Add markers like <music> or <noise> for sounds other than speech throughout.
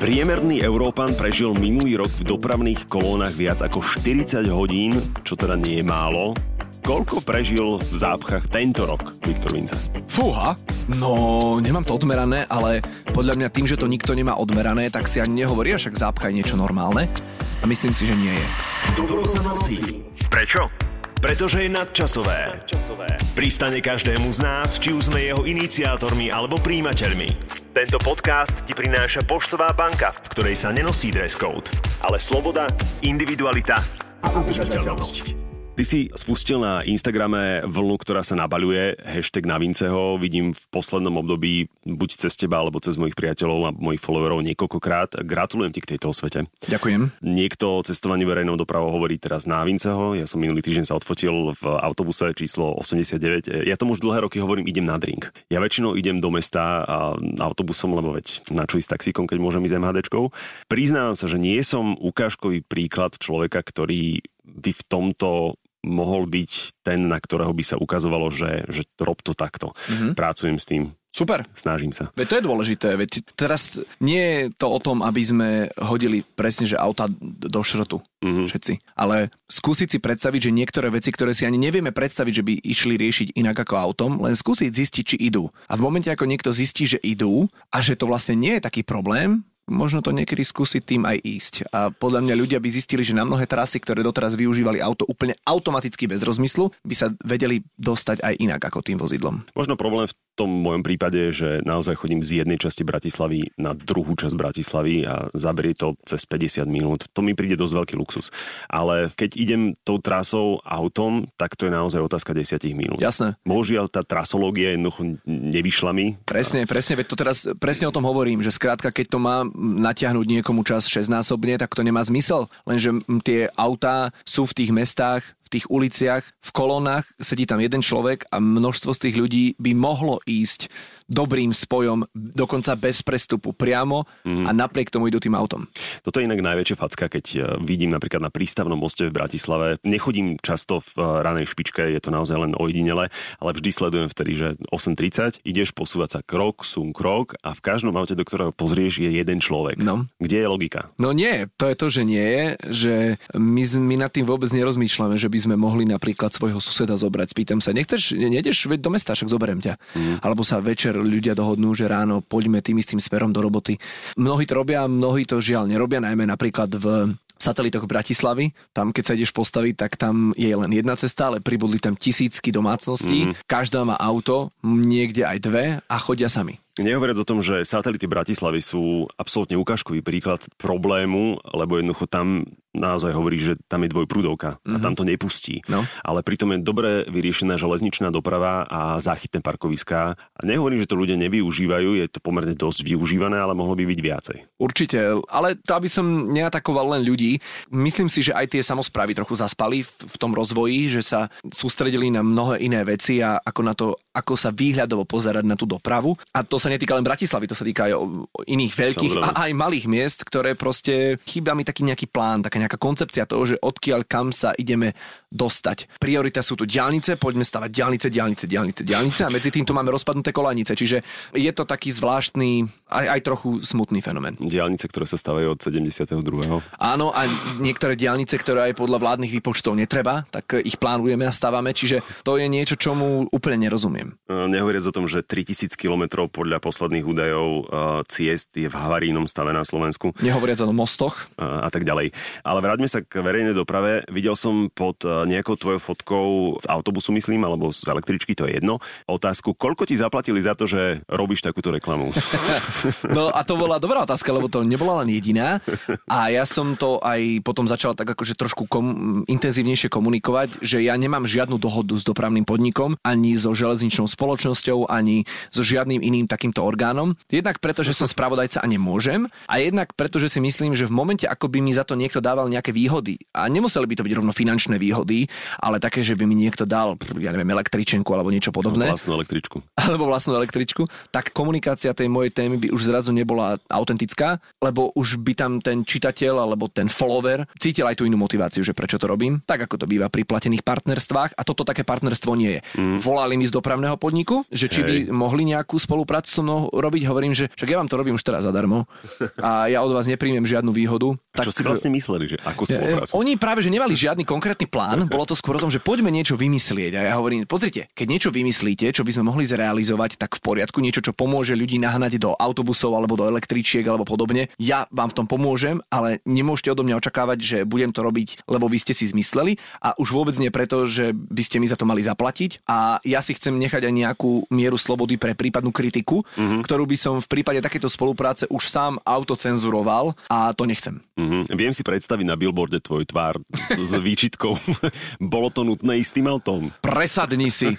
Priemerný Európan prežil minulý rok v dopravných kolónach viac ako 40 hodín, čo teda nie je málo. Koľko prežil v zápchách tento rok, Viktor Vince? Fúha, no nemám to odmerané, ale podľa mňa tým, že to nikto nemá odmerané, tak si ani nehovorí, však zápcha je niečo normálne. A myslím si, že nie je. Dobro sa nosí. Prečo? Pretože je nadčasové. Pristane každému z nás, či už sme jeho iniciátormi alebo príjimateľmi. Tento podcast ti prináša Poštová banka, v ktorej sa nenosí dress code, ale sloboda, individualita a udržateľnosť. Ty si spustil na Instagrame vlnu, ktorá sa nabaľuje, hashtag na Vinceho. Vidím v poslednom období buď cez teba, alebo cez mojich priateľov a mojich followerov niekoľkokrát. Gratulujem ti k tejto osvete. Ďakujem. Niekto o cestovaní verejnou dopravou hovorí teraz na Vinceho. Ja som minulý týždeň sa odfotil v autobuse číslo 89. Ja tomu už dlhé roky hovorím, idem na drink. Ja väčšinou idem do mesta a autobusom, lebo veď na čo ísť taxíkom, keď môžem ísť MHDčkou. Priznávam sa, že nie som ukážkový príklad človeka, ktorý by v tomto mohol byť ten, na ktorého by sa ukazovalo, že, že rob to takto. Mm-hmm. Pracujem s tým. Super. Snažím sa. Veď to je dôležité. Veď teraz nie je to o tom, aby sme hodili presne, že auta do šrotu. Mm-hmm. Všetci. Ale skúsiť si predstaviť, že niektoré veci, ktoré si ani nevieme predstaviť, že by išli riešiť inak ako autom, len skúsiť zistiť, či idú. A v momente, ako niekto zistí, že idú a že to vlastne nie je taký problém, možno to niekedy skúsiť tým aj ísť. A podľa mňa ľudia by zistili, že na mnohé trasy, ktoré doteraz využívali auto úplne automaticky bez rozmyslu, by sa vedeli dostať aj inak ako tým vozidlom. Možno problém v tom mojom prípade, že naozaj chodím z jednej časti Bratislavy na druhú časť Bratislavy a zaberie to cez 50 minút. To mi príde dosť veľký luxus. Ale keď idem tou trasou autom, tak to je naozaj otázka 10 minút. Jasné. Bohužiaľ tá trasológia jednoducho nevyšla mi. Presne, presne, veď to teraz presne o tom hovorím, že skrátka, keď to má natiahnuť niekomu čas 6 násobne, tak to nemá zmysel. Lenže tie autá sú v tých mestách tých uliciach, v kolónach, sedí tam jeden človek a množstvo z tých ľudí by mohlo ísť dobrým spojom, dokonca bez prestupu priamo mm. a napriek tomu idú tým autom. Toto je inak najväčšia facka, keď e, vidím napríklad na prístavnom moste v Bratislave. Nechodím často v e, ranej špičke, je to naozaj len ojedinele, ale vždy sledujem vtedy, že 8.30 ideš posúvať sa krok, sum krok a v každom aute, do ktorého pozrieš, je jeden človek. No. Kde je logika? No nie, to je to, že nie je, že my, my nad tým vôbec nerozmýšľame, že by sme mohli napríklad svojho suseda zobrať. Spýtam sa, nechceš, nejdeš do mesta, však zoberiem ťa. Mm. Alebo sa večer ľudia dohodnú, že ráno poďme tým istým smerom do roboty. Mnohí to robia, mnohí to žiaľ nerobia, najmä napríklad v satelitoch Bratislavy. Tam, keď sa ideš postaviť, tak tam je len jedna cesta, ale pribudli tam tisícky domácností. Mm-hmm. Každá má auto, niekde aj dve a chodia sami. Nehovoriac o tom, že satelity Bratislavy sú absolútne ukážkový príklad problému, lebo jednoducho tam naozaj hovorí, že tam je dvojprúdovka mm-hmm. a mhm. tam to nepustí. No. Ale pritom je dobre vyriešená železničná doprava a záchytné parkoviská. A nehovorím, že to ľudia nevyužívajú, je to pomerne dosť využívané, ale mohlo by byť viacej. Určite, ale to aby som neatakoval len ľudí, myslím si, že aj tie samozprávy trochu zaspali v, v tom rozvoji, že sa sústredili na mnohé iné veci a ako na to, ako sa výhľadovo pozerať na tú dopravu. A to sa netýka len Bratislavy, to sa týka aj o, o iných veľkých Samozrejme. a aj malých miest, ktoré proste chýba mi taký nejaký plán, taká nejaká koncepcia toho, že odkiaľ kam sa ideme dostať. Priorita sú tu diálnice, poďme stavať diálnice, diálnice, diálnice, diálnice a medzi tým tu máme rozpadnuté kolanice, čiže je to taký zvláštny, aj, aj trochu smutný fenomén. Diálnice, ktoré sa stavajú od 72. Áno, a niektoré diálnice, ktoré aj podľa vládnych výpočtov netreba, tak ich plánujeme a stavame, čiže to je niečo, čomu úplne nerozumiem. Nehovoriac o tom, že 3000 km podľa posledných údajov ciest je v havarínom stave na Slovensku. Nehovoriac o mostoch. A, a tak ďalej. Ale vráťme sa k verejnej doprave. Videl som pod nejakou tvojou fotkou z autobusu, myslím, alebo z električky, to je jedno, otázku, koľko ti zaplatili za to, že robíš takúto reklamu? <laughs> no a to bola dobrá otázka, lebo to nebola len jediná. A ja som to aj potom začal tak akože trošku kom- intenzívnejšie komunikovať, že ja nemám žiadnu dohodu s dopravným podnikom, ani so železničnou spoločnosťou, ani so žiadnym iným takýmto orgánom. Jednak preto, že som spravodajca a nemôžem, a jednak preto, že si myslím, že v momente, ako by mi za to niekto dával nejaké výhody, a nemuseli by to byť rovno finančné výhody, ale také, že by mi niekto dal, ja neviem, električenku alebo niečo podobné. Vlastnú električku. Alebo vlastnú električku, tak komunikácia tej mojej témy by už zrazu nebola autentická, lebo už by tam ten čitateľ alebo ten follower cítil aj tú inú motiváciu, že prečo to robím, tak ako to býva pri platených partnerstvách a toto také partnerstvo nie je. Mm. Volali mi z dopravného podniku, že či Hej. by mohli nejakú spoluprácu so mnou robiť, hovorím, že však ja vám to robím už teraz zadarmo a ja od vás nepríjmem žiadnu výhodu. A čo tak, si vlastne mysleli, že ako spoluprácu? Oni práve, že nemali žiadny konkrétny plán, <laughs> bolo to skôr o tom, že poďme niečo vymyslieť. A ja hovorím, pozrite, keď niečo vymyslíte, čo by sme mohli zrealizovať, tak v poriadku, niečo, čo pomôže ľudí nahnať do autobusov alebo do električiek alebo podobne, ja vám v tom pomôžem, ale nemôžete odo mňa očakávať, že budem to robiť, lebo vy ste si zmysleli a už vôbec nie preto, že by ste mi za to mali zaplatiť. A ja si chcem nechať aj nejakú mieru slobody pre prípadnú kritiku, mm-hmm. ktorú by som v prípade takéto spolupráce už sám autocenzuroval a to nechcem. Mm-hmm. Viem si predstaviť na billboarde tvoj tvár s, s výčitkou. <laughs> Bolo to nutné istým autom. Presadni si.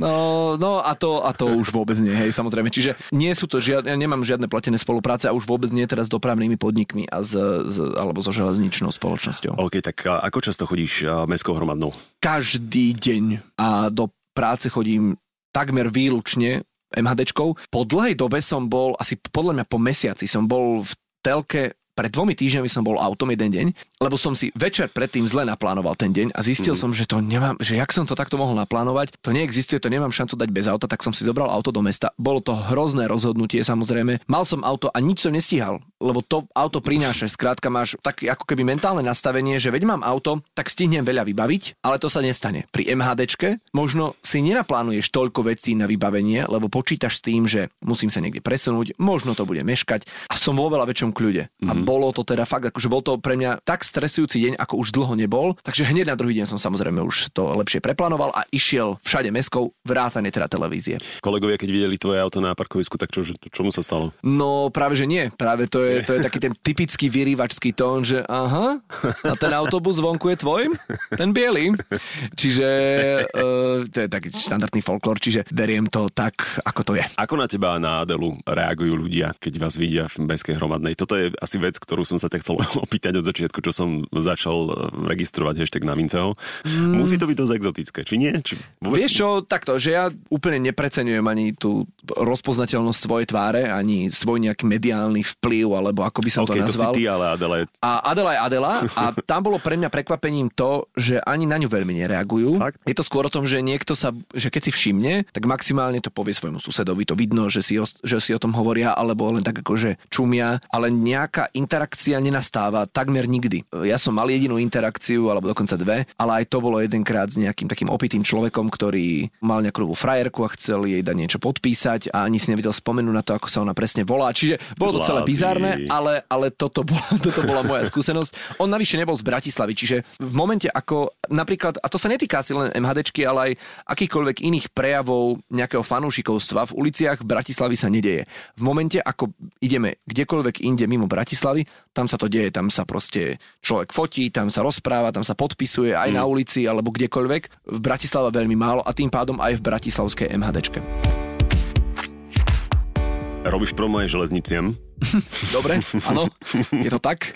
No, no a, to, a to už vôbec nie, hej, samozrejme. Čiže nie sú to žiadne, ja nemám žiadne platené spolupráce a už vôbec nie teraz s dopravnými podnikmi a z, z, alebo so železničnou spoločnosťou. OK, tak ako často chodíš mestskou hromadnou? Každý deň a do práce chodím takmer výlučne MHDčkou. Po dlhej dobe som bol, asi podľa mňa po mesiaci som bol v telke pred dvomi týždňami som bol autom jeden deň, lebo som si večer predtým zle naplánoval ten deň a zistil mm. som, že to nemám, že jak som to takto mohol naplánovať, to neexistuje, to nemám šancu dať bez auta, tak som si zobral auto do mesta. Bolo to hrozné rozhodnutie samozrejme. Mal som auto a nič som nestíhal, lebo to auto prináša. Skrátka máš tak ako keby mentálne nastavenie, že veď mám auto, tak stihnem veľa vybaviť, ale to sa nestane. Pri MHDčke možno si nenaplánuješ toľko vecí na vybavenie, lebo počítaš s tým, že musím sa niekde presunúť, možno to bude meškať a som vo veľa väčšom kľude. Mm. A mhm bolo to teda fakt, akože bol to pre mňa tak stresujúci deň, ako už dlho nebol. Takže hneď na druhý deň som samozrejme už to lepšie preplánoval a išiel všade meskou vrátane teda televízie. Kolegovia, keď videli tvoje auto na parkovisku, tak čo, čomu sa stalo? No práve, že nie. Práve to je, to je taký ten typický vyrývačský tón, že aha, a ten autobus vonku je tvoj? Ten biely. Čiže uh, to je taký štandardný folklór, čiže beriem to tak, ako to je. Ako na teba na Adelu reagujú ľudia, keď vás vidia v mestskej hromadnej? Toto je asi vec, ktorú som sa tak chcel <laughs> opýtať od začiatku, čo som začal eh, registrovať hashtag na Minceho. Mm. Musí to byť dosť exotické, či nie? Či vôbec... Vieš čo, takto, že ja úplne nepreceňujem ani tú rozpoznateľnosť svojej tváre, ani svoj nejaký mediálny vplyv, alebo ako by som okay, to nazval. To si ty, ale Adela je... A Adela je Adela a tam bolo pre mňa prekvapením to, že ani na ňu veľmi nereagujú. Fakt? Je to skôr o tom, že niekto sa, že keď si všimne, tak maximálne to povie svojmu susedovi, to vidno, že si, o, že si o tom hovoria, alebo len tak ako, že čumia, ale nejaká interakcia nenastáva takmer nikdy. Ja som mal jedinú interakciu, alebo dokonca dve, ale aj to bolo jedenkrát s nejakým takým opitým človekom, ktorý mal nejakú novú frajerku a chcel jej dať niečo podpísať a ani si nevedel spomenúť na to, ako sa ona presne volá. Čiže bolo to celé bizárne, ale, ale toto, bola, <laughs> toto bola moja skúsenosť. On navyše nebol z Bratislavy, čiže v momente ako napríklad, a to sa netýka si len MHDčky, ale aj akýchkoľvek iných prejavov nejakého fanúšikovstva v uliciach Bratislavy sa nedeje. V momente, ako ideme kdekoľvek inde mimo Bratislavy, tam sa to deje, tam sa proste človek fotí, tam sa rozpráva, tam sa podpisuje aj mm. na ulici alebo kdekoľvek. V Bratislave veľmi málo a tým pádom aj v bratislavskej MHDčke. Robíš promo aj železniciam? <laughs> Dobre, áno, je to tak.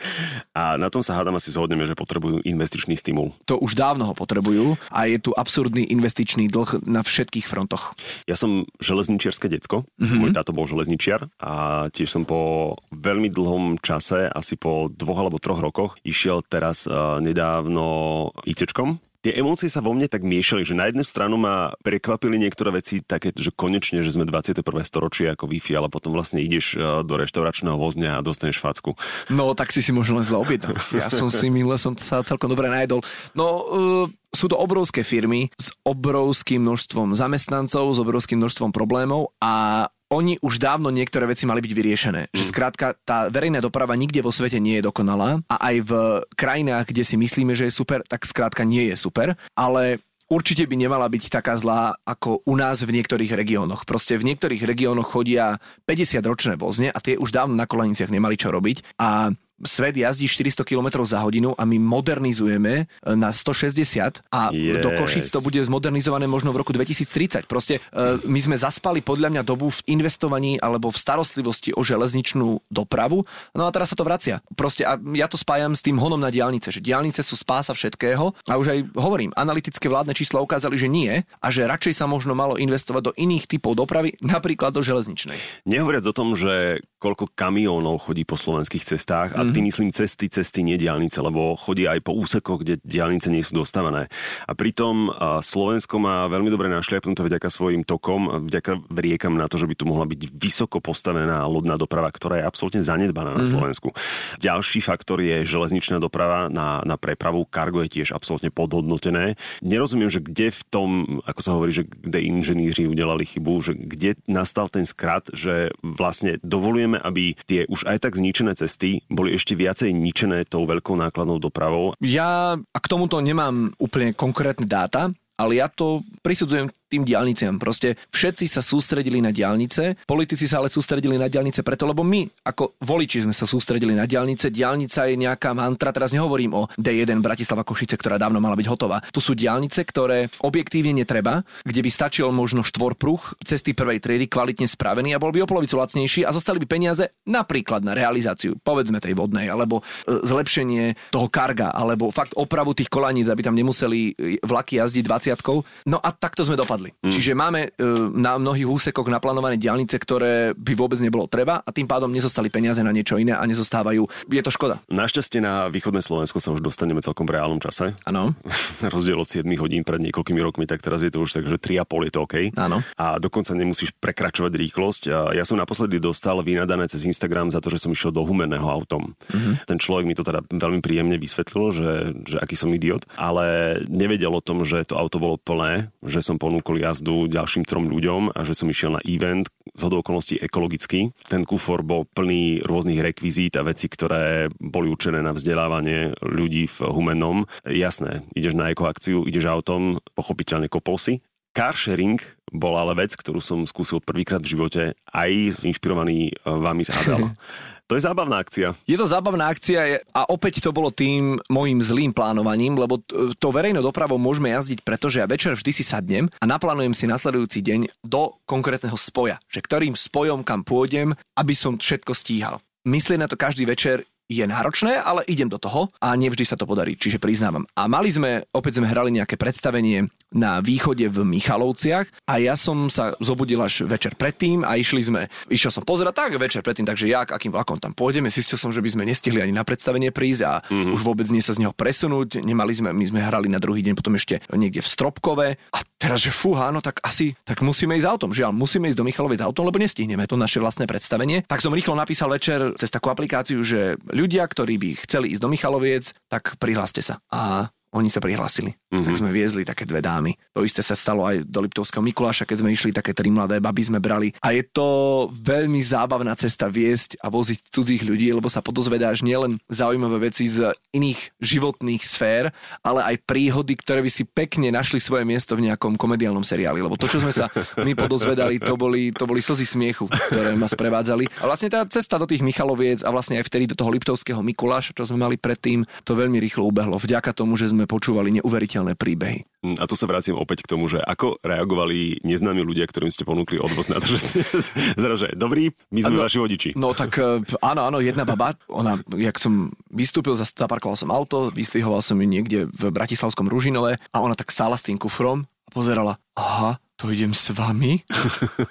A na tom sa hádam asi zhodneme, že potrebujú investičný stimul. To už dávno ho potrebujú a je tu absurdný investičný dlh na všetkých frontoch. Ja som železničiarske decko, mm-hmm. môj táto bol železničiar a tiež som po veľmi dlhom čase, asi po dvoch alebo troch rokoch, išiel teraz uh, nedávno ITčkom, tie emócie sa vo mne tak miešali, že na jednu stranu ma prekvapili niektoré veci také, že konečne, že sme 21. storočie ako Wi-Fi, ale potom vlastne ideš e, do reštauračného vozňa a dostaneš facku. No tak si si možno len zle objednal. <laughs> Ja som si minule som sa celkom dobre najedol. No uh, sú to obrovské firmy s obrovským množstvom zamestnancov, s obrovským množstvom problémov a oni už dávno niektoré veci mali byť vyriešené. Mm. Že skrátka tá verejná doprava nikde vo svete nie je dokonalá a aj v krajinách, kde si myslíme, že je super, tak skrátka nie je super, ale určite by nemala byť taká zlá ako u nás v niektorých regiónoch. Proste v niektorých regiónoch chodia 50-ročné vozne a tie už dávno na koleniciach nemali čo robiť a svet jazdí 400 km za hodinu a my modernizujeme e, na 160 a yes. do Košic to bude zmodernizované možno v roku 2030. Proste e, my sme zaspali podľa mňa dobu v investovaní alebo v starostlivosti o železničnú dopravu, no a teraz sa to vracia. Proste a ja to spájam s tým honom na diálnice, že diálnice sú spása všetkého a už aj hovorím, analytické vládne čísla ukázali, že nie a že radšej sa možno malo investovať do iných typov dopravy, napríklad do železničnej. Nehovoriac o tom, že koľko kamiónov chodí po slovenských cestách a mm-hmm. tým myslím cesty, cesty, nie diálnice, lebo chodí aj po úsekoch, kde diálnice nie sú dostávané. A pritom Slovensko má veľmi dobre našliapnuté vďaka svojim tokom, vďaka riekam na to, že by tu mohla byť vysoko postavená lodná doprava, ktorá je absolútne zanedbaná na mhm. Slovensku. Ďalší faktor je železničná doprava na, na prepravu. Kargo je tiež absolútne podhodnotené. Nerozumiem, že kde v tom, ako sa hovorí, že kde inženýri udelali chybu, že kde nastal ten skrat, že vlastne dovolujeme, aby tie už aj tak zničené cesty boli ešte viacej ničené tou veľkou nákladnou dopravou? Ja k tomuto nemám úplne konkrétne dáta, ale ja to prisudzujem tým diálniciam. Proste všetci sa sústredili na diálnice, politici sa ale sústredili na diálnice preto, lebo my ako voliči sme sa sústredili na diálnice. Diálnica je nejaká mantra, teraz nehovorím o D1 Bratislava Košice, ktorá dávno mala byť hotová. Tu sú diálnice, ktoré objektívne netreba, kde by stačil možno štvorpruh cesty prvej triedy kvalitne spravený a bol by o polovicu lacnejší a zostali by peniaze napríklad na realizáciu, povedzme tej vodnej, alebo e, zlepšenie toho karga, alebo fakt opravu tých kolaníc, aby tam nemuseli e, vlaky jazdiť 20 No a takto sme dopadli dopadli. Mm. Čiže máme e, na mnohých úsekoch naplánované diálnice, ktoré by vôbec nebolo treba a tým pádom nezostali peniaze na niečo iné a nezostávajú. Je to škoda. Našťastie na východné Slovensko sa už dostaneme celkom v reálnom čase. Áno. <laughs> Rozdiel od 7 hodín pred niekoľkými rokmi, tak teraz je to už tak, že 3,5 je to OK. Áno. A dokonca nemusíš prekračovať rýchlosť. Ja som naposledy dostal vynadané cez Instagram za to, že som išiel do humeného autom. Mm-hmm. Ten človek mi to teda veľmi príjemne vysvetlil, že, že aký som idiot, ale nevedel o tom, že to auto bolo plné, že som ponúkol ponúkol jazdu ďalším trom ľuďom a že som išiel na event z okolností ekologicky. Ten kufor bol plný rôznych rekvizít a vecí, ktoré boli určené na vzdelávanie ľudí v Humennom. Jasné, ideš na ekoakciu, ideš autom, pochopiteľne kopol si, Car sharing bol ale vec, ktorú som skúsil prvýkrát v živote, aj inšpirovaný vami z Adel. <laughs> To je zábavná akcia. Je to zábavná akcia a opäť to bolo tým môjim zlým plánovaním, lebo to verejnou dopravou môžeme jazdiť, pretože ja večer vždy si sadnem a naplánujem si nasledujúci deň do konkrétneho spoja, že ktorým spojom kam pôjdem, aby som všetko stíhal. Myslieť na to každý večer je náročné, ale idem do toho a nevždy sa to podarí, čiže priznávam. A mali sme, opäť sme hrali nejaké predstavenie na východe v Michalovciach a ja som sa zobudil až večer predtým a išli sme, išiel som pozerať tak večer predtým, takže jak, akým vlakom tam pôjdeme, zistil som, že by sme nestihli ani na predstavenie prísť a mm-hmm. už vôbec nie sa z neho presunúť, nemali sme, my sme hrali na druhý deň potom ešte niekde v Stropkove a teraz, že fúha, no tak asi, tak musíme ísť autom, žiaľ, musíme ísť do Michaloviec autom, lebo nestihneme to naše vlastné predstavenie. Tak som rýchlo napísal večer cez takú aplikáciu, že ľudia, ktorí by chceli ísť do Michaloviec, tak prihláste sa. A oni sa prihlásili. Mm-hmm. Tak sme viezli také dve dámy. To isté sa stalo aj do Liptovského Mikuláša, keď sme išli, také tri mladé baby sme brali. A je to veľmi zábavná cesta viesť a voziť cudzích ľudí, lebo sa podozvedáš nielen zaujímavé veci z iných životných sfér, ale aj príhody, ktoré by si pekne našli svoje miesto v nejakom komediálnom seriáli. Lebo to, čo sme sa my podozvedali, to boli, to boli slzy smiechu, ktoré ma sprevádzali. A vlastne tá cesta do tých Michaloviec a vlastne aj vtedy do toho Liptovského Mikuláša, čo sme mali predtým, to veľmi rýchlo ubehlo. Vďaka tomu, že sme sme počúvali neuveriteľné príbehy. Mm, a tu sa vraciam opäť k tomu, že ako reagovali neznámi ľudia, ktorým ste ponúkli odvoz na to, že ste <laughs> zraže, dobrý, my sme ano, vaši vodiči. No tak e, áno, áno, jedna baba, ona, jak som vystúpil, zaparkoval som auto, vystvihoval som ju niekde v Bratislavskom Ružinové a ona tak stála s tým kufrom a pozerala, aha, to idem s vami?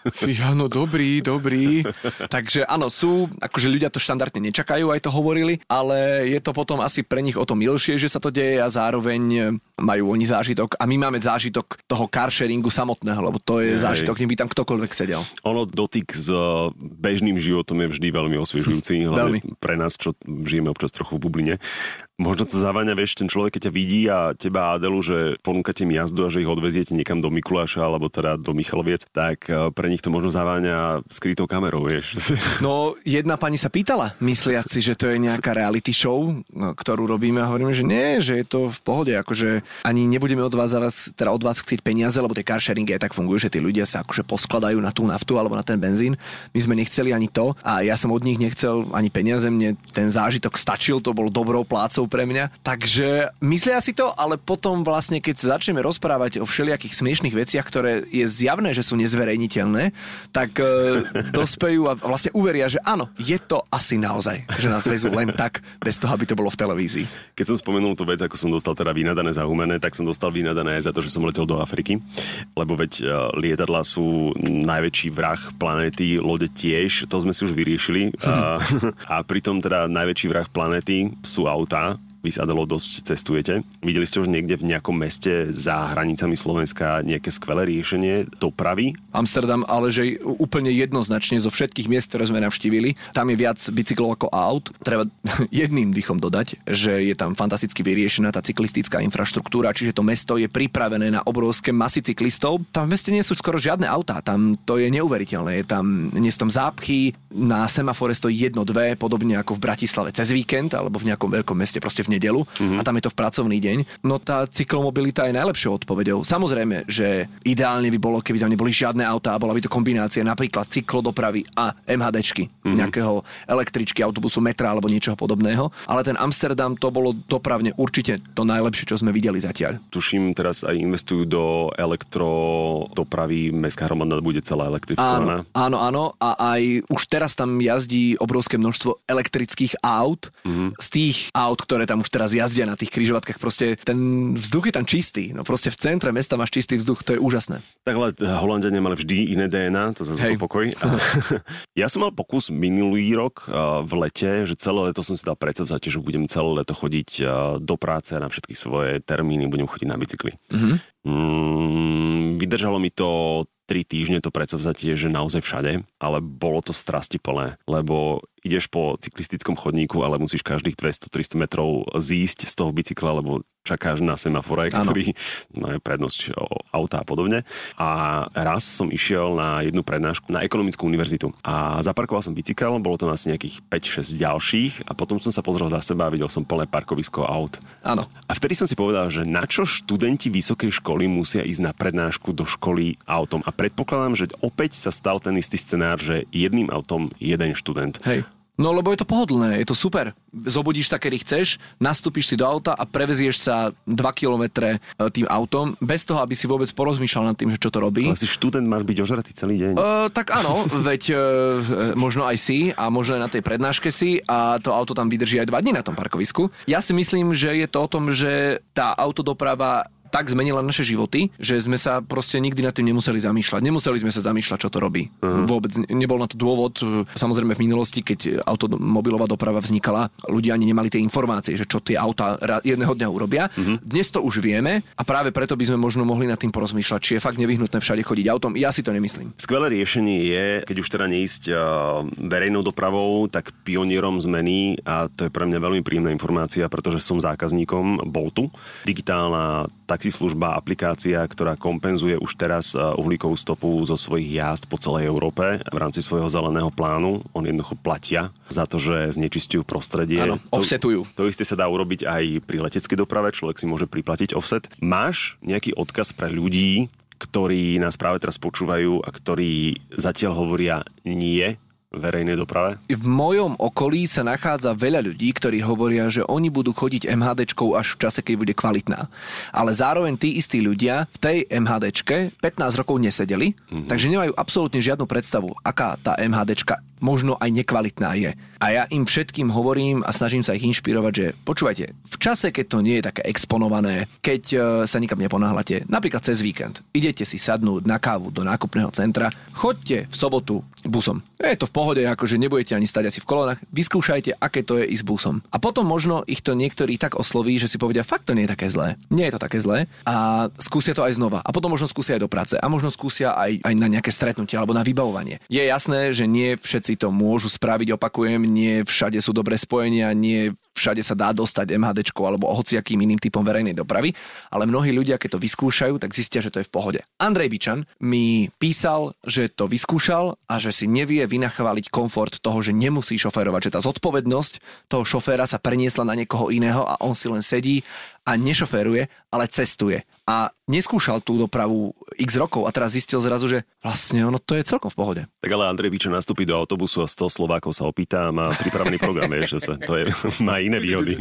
Fíha, no dobrý, dobrý. Takže áno, sú, akože ľudia to štandardne nečakajú, aj to hovorili, ale je to potom asi pre nich o to milšie, že sa to deje a zároveň majú oni zážitok a my máme zážitok toho carsharingu samotného, lebo to je Jej. zážitok, neby tam ktokoľvek sedel. Ono dotyk s bežným životom je vždy veľmi osviežujúci, hlavne veľmi. pre nás, čo žijeme občas trochu v bubline. Možno to zaváňa, vieš, ten človek, keď ťa vidí a teba Adelu, že ponúkate mi jazdu a že ich odveziete niekam do Mikuláša alebo teda teda do Michaloviec, tak e, pre nich to možno zaváňa skrytou kamerou, vieš. <laughs> No, jedna pani sa pýtala, mysliac si, že to je nejaká reality show, no, ktorú robíme a hovoríme, že nie, že je to v pohode, akože ani nebudeme od vás, teda od vás chcieť peniaze, lebo tie car sharingy aj tak fungujú, že tí ľudia sa akože poskladajú na tú naftu alebo na ten benzín. My sme nechceli ani to a ja som od nich nechcel ani peniaze, mne ten zážitok stačil, to bol dobrou plácou pre mňa. Takže myslia si to, ale potom vlastne, keď sa začneme rozprávať o všelijakých smiešných veciach, ktoré je zjavné, že sú nezverejniteľné, tak e, <laughs> dospejú a vlastne uveria, že áno, je to asi naozaj, že nás vezú len tak, bez toho, aby to bolo v televízii. Keď som spomenul tú vec, ako som dostal teda vynadané za humené, tak som dostal vynadané aj za to, že som letel do Afriky, lebo veď e, lietadla sú najväčší vrah planéty, lode tiež, to sme si už vyriešili. <laughs> a, a pritom teda najväčší vrah planéty sú autá, vy sa Adelo dosť cestujete. Videli ste už niekde v nejakom meste za hranicami Slovenska nejaké skvelé riešenie dopravy? Amsterdam, ale že úplne jednoznačne zo všetkých miest, ktoré sme navštívili, tam je viac bicyklov ako aut. Treba <laughs> jedným dýchom dodať, že je tam fantasticky vyriešená tá cyklistická infraštruktúra, čiže to mesto je pripravené na obrovské masy cyklistov. Tam v meste nie sú skoro žiadne autá, tam to je neuveriteľné. Je tam, nie sú tam zápchy, na semafore stojí jedno, dve, podobne ako v Bratislave cez víkend alebo v nejakom veľkom meste, proste v nedelu mm-hmm. a tam je to v pracovný deň, no tá cyklomobilita je najlepšou odpovedou. Samozrejme, že ideálne by bolo, keby tam neboli žiadne autá a bola by to kombinácia napríklad cyklodopravy a MHDčky, mm-hmm. nejakého električky, autobusu, metra alebo niečoho podobného. Ale ten Amsterdam to bolo dopravne určite to najlepšie, čo sme videli zatiaľ. Tuším, teraz aj investujú do elektrodopravy, mestská hromadná bude celá elektrifikovaná. Áno, áno, áno a aj už teraz tam jazdí obrovské množstvo elektrických aut. Mm-hmm. Z tých aut, ktoré tam už teraz jazdia na tých križovatkách, proste ten vzduch je tam čistý. No proste v centre mesta máš čistý vzduch, to je úžasné. Tak ale Holandia nemali vždy iné DNA, to zase pokoj. <laughs> <laughs> ja som mal pokus minulý rok v lete, že celé leto som si dal predsavzatie, že budem celé leto chodiť do práce na všetky svoje termíny, budem chodiť na bicykli. Mm-hmm. Mm, vydržalo mi to 3 týždne to predsavzatie, že naozaj všade, ale bolo to strasti plné, lebo ideš po cyklistickom chodníku, ale musíš každých 200-300 metrov zísť z toho bicykla, lebo čakáš na semafore, ktorý má prednosť o auta a podobne. A raz som išiel na jednu prednášku na ekonomickú univerzitu a zaparkoval som bicykel, bolo to asi nejakých 5-6 ďalších a potom som sa pozrel za seba a videl som plné parkovisko aut. Áno. A vtedy som si povedal, že na čo študenti vysokej školy musia ísť na prednášku do školy autom. A predpokladám, že opäť sa stal ten istý scenár, že jedným autom jeden študent. Hej. No lebo je to pohodlné, je to super. Zobudíš sa, kedy chceš, nastúpiš si do auta a prevezieš sa 2 km e, tým autom, bez toho, aby si vôbec porozmýšľal nad tým, že čo to robí. Ale si študent, máš byť ožratý celý deň. Uh, tak áno, veď uh, možno aj si a možno aj na tej prednáške si a to auto tam vydrží aj 2 dní na tom parkovisku. Ja si myslím, že je to o tom, že tá autodoprava tak zmenila naše životy, že sme sa proste nikdy nad tým nemuseli zamýšľať. Nemuseli sme sa zamýšľať, čo to robí. Uh-huh. Vôbec nebol na to dôvod. Samozrejme v minulosti, keď automobilová doprava vznikala, ľudia ani nemali tie informácie, že čo tie auta jedného dňa urobia. Uh-huh. Dnes to už vieme a práve preto by sme možno mohli nad tým porozmýšľať, či je fakt nevyhnutné všade chodiť autom. Ja si to nemyslím. Skvelé riešenie je, keď už teda neísť uh, verejnou dopravou, tak pionierom zmeny a to je pre mňa veľmi príjemná informácia, pretože som zákazníkom Boltu. Digitálna tak taxislužba, aplikácia, ktorá kompenzuje už teraz e, uhlíkovú stopu zo svojich jazd po celej Európe v rámci svojho zeleného plánu. On jednoducho platia za to, že znečistujú prostredie. Áno, offsetujú. To, to isté sa dá urobiť aj pri leteckej doprave, človek si môže priplatiť offset. Máš nejaký odkaz pre ľudí, ktorí nás práve teraz počúvajú a ktorí zatiaľ hovoria nie verejnej doprave? V mojom okolí sa nachádza veľa ľudí, ktorí hovoria, že oni budú chodiť MHDčkou až v čase, keď bude kvalitná. Ale zároveň tí istí ľudia v tej MHDčke 15 rokov nesedeli, mm-hmm. takže nemajú absolútne žiadnu predstavu, aká tá MHDčka možno aj nekvalitná je. A ja im všetkým hovorím a snažím sa ich inšpirovať, že počúvajte, v čase, keď to nie je také exponované, keď uh, sa nikam neponáhľate, napríklad cez víkend, idete si sadnúť na kávu do nákupného centra, choďte v sobotu busom. Je to v pohode, akože nebudete ani stať asi v kolónach, vyskúšajte, aké to je ísť busom. A potom možno ich to niektorí tak osloví, že si povedia, fakt to nie je také zlé. Nie je to také zlé a skúsia to aj znova. A potom možno skúsia aj do práce a možno skúsia aj, aj na nejaké stretnutie alebo na vybavovanie. Je jasné, že nie všetci to môžu spraviť, opakujem, nie všade sú dobré spojenia, nie všade sa dá dostať MHD alebo hociakým iným typom verejnej dopravy, ale mnohí ľudia, keď to vyskúšajú, tak zistia, že to je v pohode. Andrej Bičan mi písal, že to vyskúšal a že si nevie vynachváliť komfort toho, že nemusí šoférovať, že tá zodpovednosť toho šoféra sa preniesla na niekoho iného a on si len sedí a nešoféruje, ale cestuje. A neskúšal tú dopravu x rokov a teraz zistil zrazu, že vlastne ono to je celkom v pohode. Tak ale Andrej Bičo nastúpi do autobusu a 100 Slovákov sa opýta a má pripravený program, vieš, že sa, to je, <laughs> má iné výhody.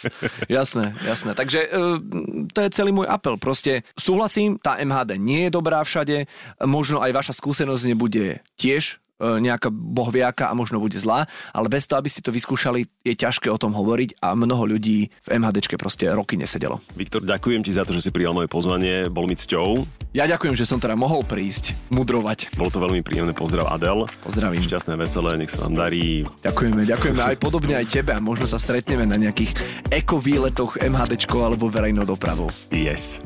<laughs> jasné, jasné. Takže e, to je celý môj apel. Proste súhlasím, tá MHD nie je dobrá všade, možno aj vaša skúsenosť nebude tiež nejaká bohviaka a možno bude zlá, ale bez toho, aby ste to vyskúšali, je ťažké o tom hovoriť a mnoho ľudí v MHDčke proste roky nesedelo. Viktor, ďakujem ti za to, že si prijal moje pozvanie, bol mi cťou. Ja ďakujem, že som teda mohol prísť, mudrovať. Bolo to veľmi príjemné, pozdrav Adel. Pozdravím. Šťastné, veselé, nech sa vám darí. Ďakujeme, ďakujeme aj podobne aj tebe a možno sa stretneme na nejakých ekovýletoch MHDčko alebo verejnou dopravou. Yes.